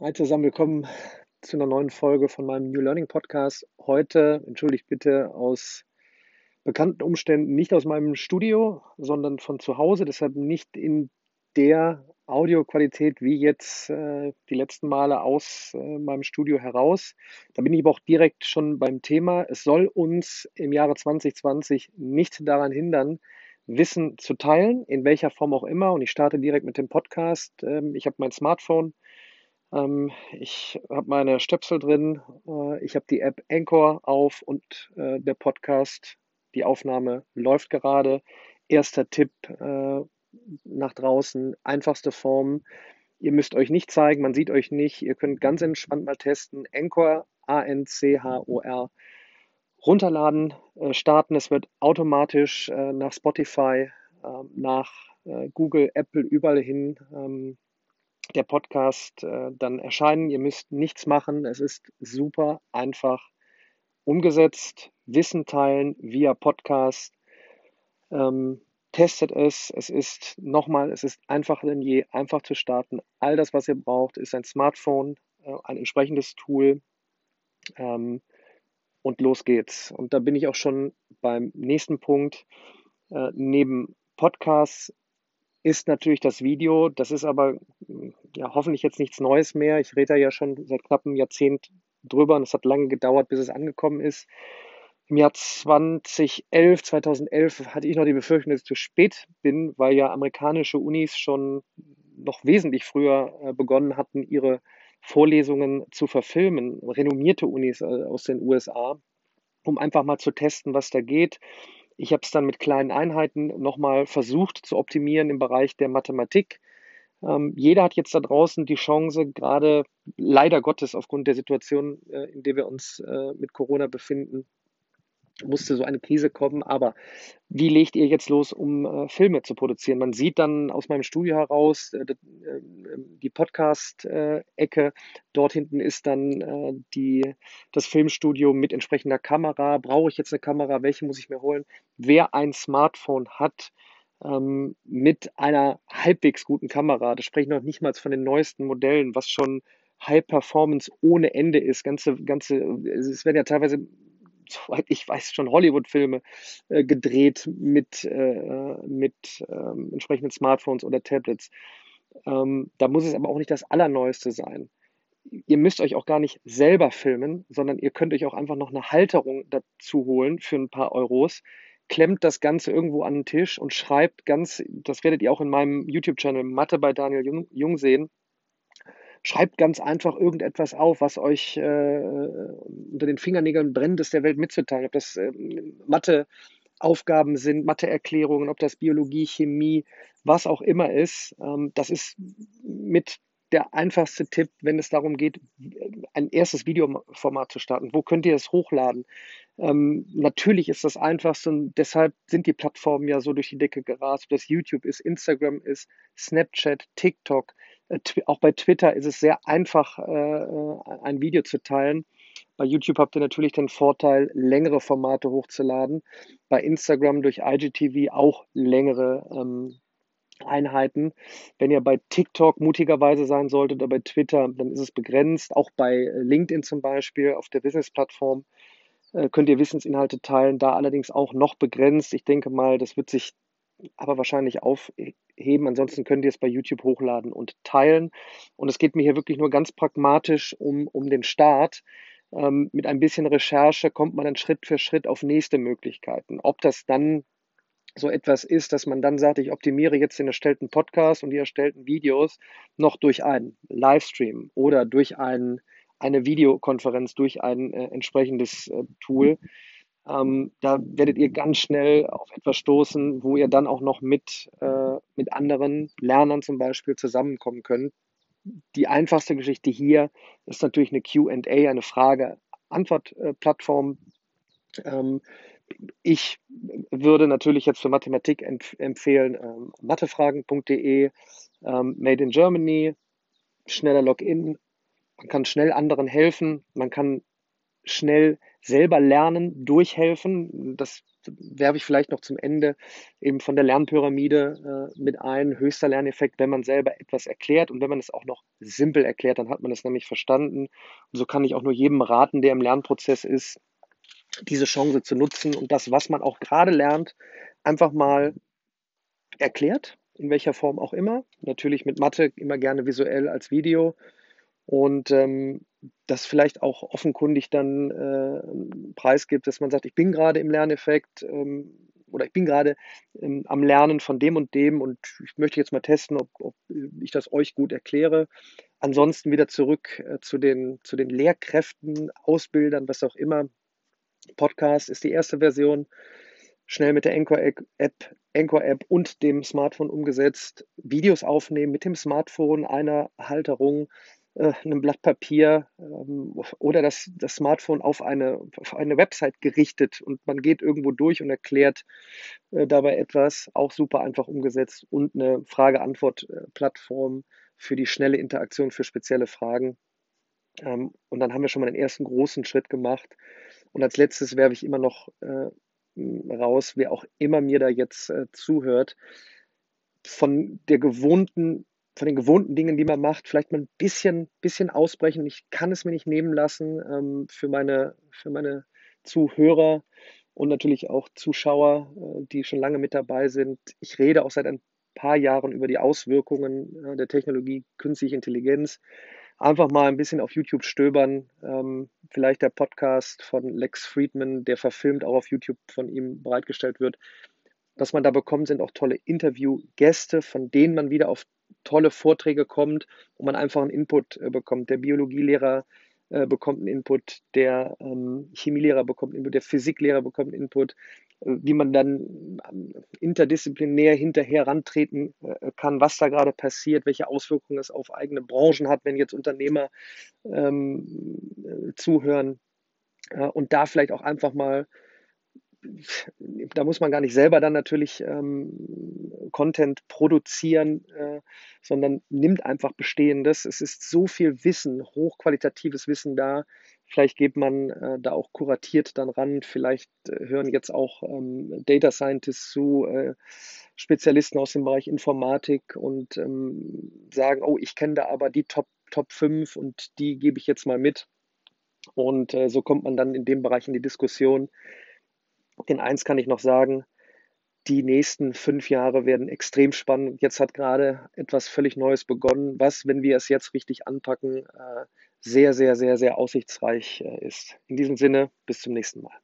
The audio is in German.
Hi zusammen, willkommen zu einer neuen Folge von meinem New Learning Podcast. Heute, entschuldigt bitte, aus bekannten Umständen nicht aus meinem Studio, sondern von zu Hause, deshalb nicht in der Audioqualität wie jetzt äh, die letzten Male aus äh, meinem Studio heraus. Da bin ich aber auch direkt schon beim Thema. Es soll uns im Jahre 2020 nicht daran hindern, Wissen zu teilen, in welcher Form auch immer. Und ich starte direkt mit dem Podcast. Ähm, ich habe mein Smartphone ich habe meine Stöpsel drin, äh, ich habe die App Anchor auf und äh, der Podcast, die Aufnahme läuft gerade. Erster Tipp äh, nach draußen, einfachste Form. Ihr müsst euch nicht zeigen, man sieht euch nicht. Ihr könnt ganz entspannt mal testen. Anchor, A-N-C-H-O-R, runterladen, starten. Es wird automatisch nach Spotify, ähm, nach Google, Apple, überall hin ähm, der Podcast äh, dann erscheinen. Ihr müsst nichts machen. Es ist super einfach umgesetzt. Wissen teilen via Podcast. Ähm, testet es. Es ist nochmal, es ist einfacher denn je, einfach zu starten. All das, was ihr braucht, ist ein Smartphone, äh, ein entsprechendes Tool. Ähm, und los geht's. Und da bin ich auch schon beim nächsten Punkt. Äh, neben Podcasts ist natürlich das Video. Das ist aber ja, hoffentlich jetzt nichts Neues mehr. Ich rede da ja schon seit knapp einem Jahrzehnt drüber und es hat lange gedauert, bis es angekommen ist. Im Jahr 2011, 2011 hatte ich noch die Befürchtung, dass ich zu spät bin, weil ja amerikanische Unis schon noch wesentlich früher äh, begonnen hatten, ihre Vorlesungen zu verfilmen. Renommierte Unis äh, aus den USA, um einfach mal zu testen, was da geht. Ich habe es dann mit kleinen Einheiten nochmal versucht zu optimieren im Bereich der Mathematik. Ähm, jeder hat jetzt da draußen die Chance, gerade leider Gottes aufgrund der Situation, äh, in der wir uns äh, mit Corona befinden, musste so eine Krise kommen. Aber wie legt ihr jetzt los, um äh, Filme zu produzieren? Man sieht dann aus meinem Studio heraus äh, äh die Podcast-Ecke. Dort hinten ist dann äh, die, das Filmstudio mit entsprechender Kamera. Brauche ich jetzt eine Kamera? Welche muss ich mir holen? Wer ein Smartphone hat, ähm, mit einer halbwegs guten Kamera, da spreche ich noch nicht mal von den neuesten Modellen, was schon High Performance ohne Ende ist. Ganze, ganze, es werden ja teilweise soweit ich weiß, schon Hollywood-Filme äh, gedreht mit, äh, mit ähm, entsprechenden Smartphones oder Tablets. Ähm, da muss es aber auch nicht das Allerneueste sein. Ihr müsst euch auch gar nicht selber filmen, sondern ihr könnt euch auch einfach noch eine Halterung dazu holen für ein paar Euros. Klemmt das Ganze irgendwo an den Tisch und schreibt ganz, das werdet ihr auch in meinem YouTube-Channel Mathe bei Daniel Jung, Jung sehen, Schreibt ganz einfach irgendetwas auf, was euch äh, unter den Fingernägeln brennt, es der Welt mitzuteilen. Ob das äh, Matheaufgaben sind, Matheerklärungen, ob das Biologie, Chemie, was auch immer ist. Ähm, das ist mit der einfachste Tipp, wenn es darum geht, ein erstes Videoformat zu starten. Wo könnt ihr es hochladen? Ähm, natürlich ist das einfachste und deshalb sind die Plattformen ja so durch die Decke gerast, ob das YouTube ist, Instagram ist, Snapchat, TikTok. Äh, auch bei Twitter ist es sehr einfach, äh, äh, ein Video zu teilen. Bei YouTube habt ihr natürlich den Vorteil, längere Formate hochzuladen. Bei Instagram durch IGTV auch längere ähm, Einheiten. Wenn ihr bei TikTok mutigerweise sein solltet oder bei Twitter, dann ist es begrenzt. Auch bei LinkedIn zum Beispiel auf der Business-Plattform könnt ihr Wissensinhalte teilen, da allerdings auch noch begrenzt. Ich denke mal, das wird sich aber wahrscheinlich aufheben. Ansonsten könnt ihr es bei YouTube hochladen und teilen. Und es geht mir hier wirklich nur ganz pragmatisch um, um den Start. Ähm, mit ein bisschen Recherche kommt man dann Schritt für Schritt auf nächste Möglichkeiten. Ob das dann so etwas ist, dass man dann sagt, ich optimiere jetzt den erstellten Podcast und die erstellten Videos noch durch einen Livestream oder durch ein, eine Videokonferenz, durch ein äh, entsprechendes äh, Tool. Ähm, da werdet ihr ganz schnell auf etwas stoßen, wo ihr dann auch noch mit, äh, mit anderen Lernern zum Beispiel zusammenkommen könnt. Die einfachste Geschichte hier ist natürlich eine QA, eine Frage-Antwort-Plattform. Ähm, ich würde natürlich jetzt für Mathematik empf empfehlen ähm, mathefragen.de, ähm, Made in Germany, schneller Login. Man kann schnell anderen helfen. Man kann schnell selber lernen, durchhelfen. Das werfe ich vielleicht noch zum Ende eben von der Lernpyramide äh, mit ein. Höchster Lerneffekt, wenn man selber etwas erklärt und wenn man es auch noch simpel erklärt, dann hat man es nämlich verstanden. Und so kann ich auch nur jedem raten, der im Lernprozess ist, diese Chance zu nutzen und das, was man auch gerade lernt, einfach mal erklärt, in welcher Form auch immer. Natürlich mit Mathe immer gerne visuell als Video und ähm, das vielleicht auch offenkundig dann äh, preisgibt, dass man sagt, ich bin gerade im Lerneffekt ähm, oder ich bin gerade ähm, am Lernen von dem und dem und ich möchte jetzt mal testen, ob, ob ich das euch gut erkläre. Ansonsten wieder zurück äh, zu, den, zu den Lehrkräften, Ausbildern, was auch immer. Podcast ist die erste Version, schnell mit der Anchor-App Anchor App und dem Smartphone umgesetzt. Videos aufnehmen mit dem Smartphone, einer Halterung, äh, einem Blatt Papier ähm, oder das, das Smartphone auf eine, auf eine Website gerichtet und man geht irgendwo durch und erklärt äh, dabei etwas, auch super einfach umgesetzt und eine Frage-Antwort-Plattform für die schnelle Interaktion für spezielle Fragen. Ähm, und dann haben wir schon mal den ersten großen Schritt gemacht. Und als letztes werfe ich immer noch äh, raus, wer auch immer mir da jetzt äh, zuhört, von der gewohnten von den gewohnten Dingen, die man macht, vielleicht mal ein bisschen, bisschen ausbrechen. Ich kann es mir nicht nehmen lassen ähm, für, meine, für meine Zuhörer und natürlich auch Zuschauer, äh, die schon lange mit dabei sind. Ich rede auch seit ein paar Jahren über die Auswirkungen äh, der Technologie künstliche Intelligenz. Einfach mal ein bisschen auf YouTube stöbern. Ähm, vielleicht der Podcast von Lex Friedman, der verfilmt auch auf YouTube von ihm bereitgestellt wird. Was man da bekommt, sind auch tolle Interviewgäste, von denen man wieder auf tolle Vorträge kommt und man einfach einen Input äh, bekommt. Der Biologielehrer äh, bekommt einen Input, der ähm, Chemielehrer bekommt einen Input, der Physiklehrer bekommt einen Input, äh, wie man dann ähm, interdisziplinär hinterher rantreten kann, was da gerade passiert, welche Auswirkungen es auf eigene Branchen hat, wenn jetzt Unternehmer ähm, äh, zuhören und da vielleicht auch einfach mal da muss man gar nicht selber dann natürlich ähm, Content produzieren, äh, sondern nimmt einfach Bestehendes. Es ist so viel Wissen, hochqualitatives Wissen da. Vielleicht geht man äh, da auch kuratiert dann ran. Vielleicht äh, hören jetzt auch ähm, Data Scientists zu, äh, Spezialisten aus dem Bereich Informatik und ähm, sagen, oh, ich kenne da aber die Top, Top 5 und die gebe ich jetzt mal mit. Und äh, so kommt man dann in dem Bereich in die Diskussion den eins kann ich noch sagen, die nächsten fünf Jahre werden extrem spannend. Jetzt hat gerade etwas völlig Neues begonnen, was, wenn wir es jetzt richtig anpacken, äh, sehr, sehr, sehr, sehr aussichtsreich äh, ist. In diesem Sinne, bis zum nächsten Mal.